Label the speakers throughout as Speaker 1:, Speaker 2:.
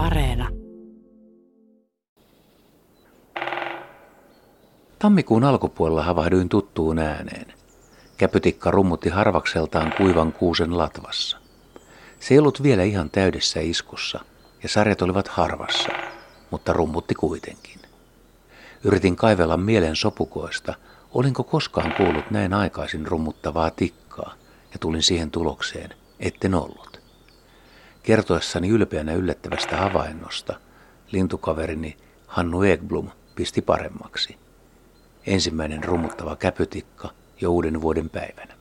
Speaker 1: Areena.
Speaker 2: Tammikuun alkupuolella havahduin tuttuun ääneen. Käpytikka rummutti harvakseltaan kuivan kuusen latvassa. Se ei ollut vielä ihan täydessä iskussa, ja sarjat olivat harvassa, mutta rummutti kuitenkin. Yritin kaivella mielen sopukoista, olinko koskaan kuullut näin aikaisin rummuttavaa tikkaa, ja tulin siihen tulokseen, etten ollut. Kertoessani ylpeänä yllättävästä havainnosta, lintukaverini Hannu Ekblom pisti paremmaksi. Ensimmäinen rummuttava käpytikka jo uuden vuoden päivänä.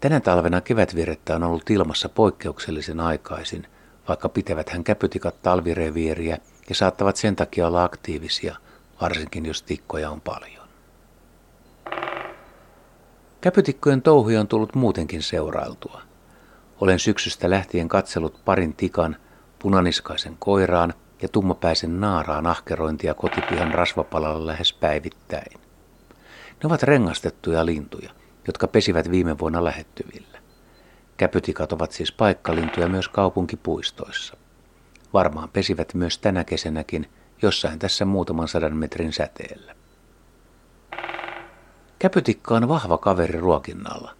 Speaker 2: Tänä talvena kevätvirettä on ollut ilmassa poikkeuksellisen aikaisin, vaikka pitävät hän käpytikat talvirevieriä ja saattavat sen takia olla aktiivisia, varsinkin jos tikkoja on paljon. Käpytikkojen touhuja on tullut muutenkin seurailtua. Olen syksystä lähtien katsellut parin tikan, punaniskaisen koiraan ja tummapäisen naaraan ahkerointia kotipihan rasvapalalla lähes päivittäin. Ne ovat rengastettuja lintuja, jotka pesivät viime vuonna lähettyvillä. Käpytikat ovat siis paikkalintuja myös kaupunkipuistoissa. Varmaan pesivät myös tänä kesänäkin jossain tässä muutaman sadan metrin säteellä. Käpytikka on vahva kaveri ruokinnalla.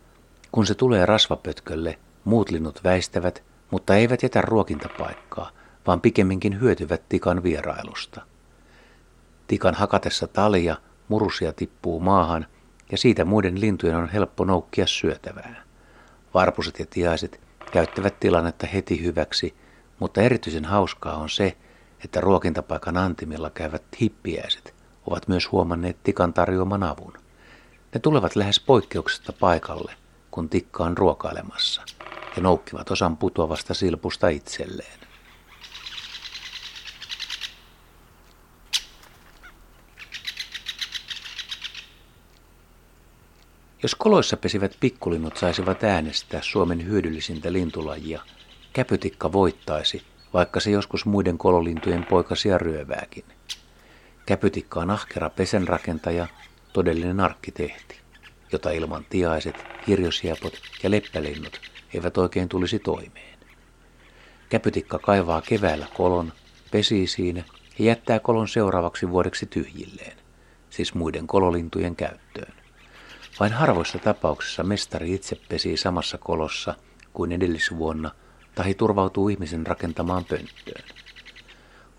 Speaker 2: Kun se tulee rasvapötkölle, muut linnut väistävät, mutta eivät jätä ruokintapaikkaa, vaan pikemminkin hyötyvät tikan vierailusta. Tikan hakatessa talia murusia tippuu maahan ja siitä muiden lintujen on helppo noukkia syötävää. Varpuset ja tiaiset käyttävät tilannetta heti hyväksi, mutta erityisen hauskaa on se, että ruokintapaikan antimilla käyvät hippiäiset ovat myös huomanneet tikan tarjoaman avun. Ne tulevat lähes poikkeuksesta paikalle, kun tikka on ruokailemassa, ja noukkivat osan putoavasta silpusta itselleen. Jos koloissa pesivät pikkulinnut saisivat äänestää Suomen hyödyllisintä lintulajia, käpytikka voittaisi, vaikka se joskus muiden kololintujen poikasia ryövääkin. Käpytikka on ahkera pesenrakentaja, todellinen arkkitehti, jota ilman tiaiset, kirjosiapot ja leppälinnut eivät oikein tulisi toimeen. Käpytikka kaivaa keväällä kolon, pesii siinä ja jättää kolon seuraavaksi vuodeksi tyhjilleen, siis muiden kololintujen käyttöön. Vain harvoissa tapauksissa mestari itse pesii samassa kolossa kuin edellisvuonna tai turvautuu ihmisen rakentamaan pönttöön.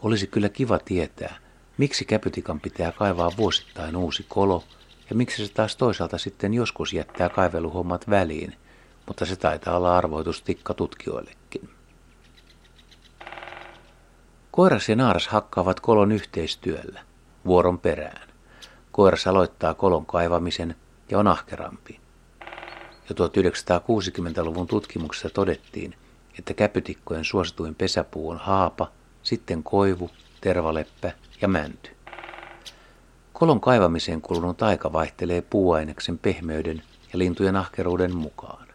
Speaker 2: Olisi kyllä kiva tietää, miksi käpytikan pitää kaivaa vuosittain uusi kolo ja miksi se taas toisaalta sitten joskus jättää kaiveluhommat väliin, mutta se taitaa olla arvoitustikka tutkijoillekin. Koiras ja naaras hakkaavat kolon yhteistyöllä, vuoron perään. Koiras aloittaa kolon kaivamisen ja on ahkerampi. Jo 1960-luvun tutkimuksessa todettiin, että käpytikkojen suosituin pesäpuu on haapa, sitten koivu, tervaleppä ja mänty. Kolon kaivamiseen kulunut aika vaihtelee puuaineksen pehmeyden ja lintujen ahkeruuden mukaan.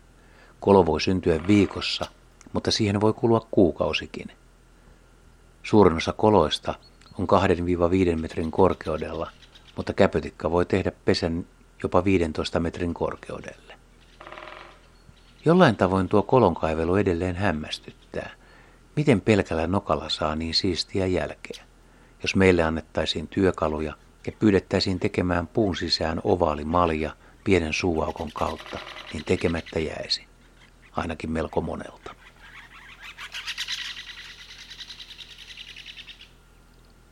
Speaker 2: Kolo voi syntyä viikossa, mutta siihen voi kulua kuukausikin. Suurin osa koloista on 2-5 metrin korkeudella, mutta käpytikka voi tehdä pesän jopa 15 metrin korkeudelle. Jollain tavoin tuo kolonkaivelu edelleen hämmästyttää. Miten pelkällä nokalla saa niin siistiä jälkeä? Jos meille annettaisiin työkaluja ja pyydettäisiin tekemään puun sisään ovaali malja pienen suuaukon kautta, niin tekemättä jäisi. Ainakin melko monelta.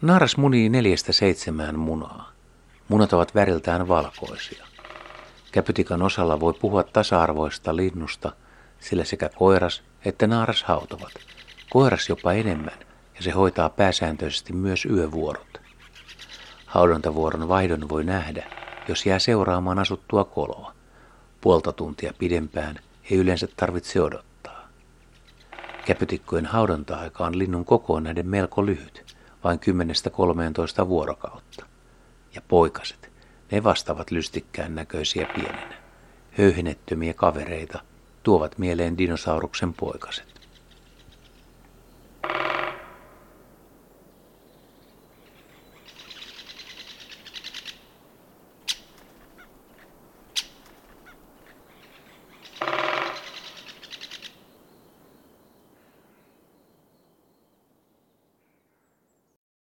Speaker 2: Naaras munii neljästä seitsemään munaa. Munat ovat väriltään valkoisia. Käpytikan osalla voi puhua tasa-arvoista linnusta, sillä sekä koiras että naaras hautovat. Koiras jopa enemmän, ja se hoitaa pääsääntöisesti myös yövuorot. Haudontavuoron vaihdon voi nähdä, jos jää seuraamaan asuttua koloa. Puolta tuntia pidempään ei yleensä tarvitse odottaa. Käpytikkojen haudonta-aika on linnun kokoon nähden melko lyhyt, vain 10-13 vuorokautta ja poikaset, ne vastaavat lystikkään näköisiä pienenä. Höyhenettömiä kavereita tuovat mieleen dinosauruksen poikaset.